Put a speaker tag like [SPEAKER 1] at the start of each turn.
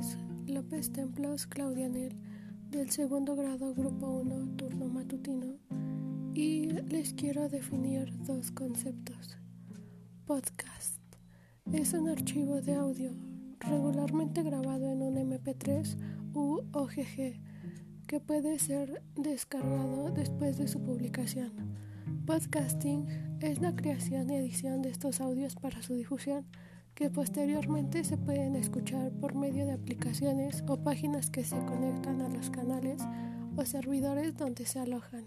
[SPEAKER 1] es Templos Claudianel del segundo grado Grupo 1 turno matutino y les quiero definir dos conceptos. Podcast es un archivo de audio regularmente grabado en un MP3 u OGG que puede ser descargado después de su publicación. Podcasting es la creación y edición de estos audios para su difusión que posteriormente se pueden escuchar por medio de aplicaciones o páginas que se conectan a los canales o servidores donde se alojan.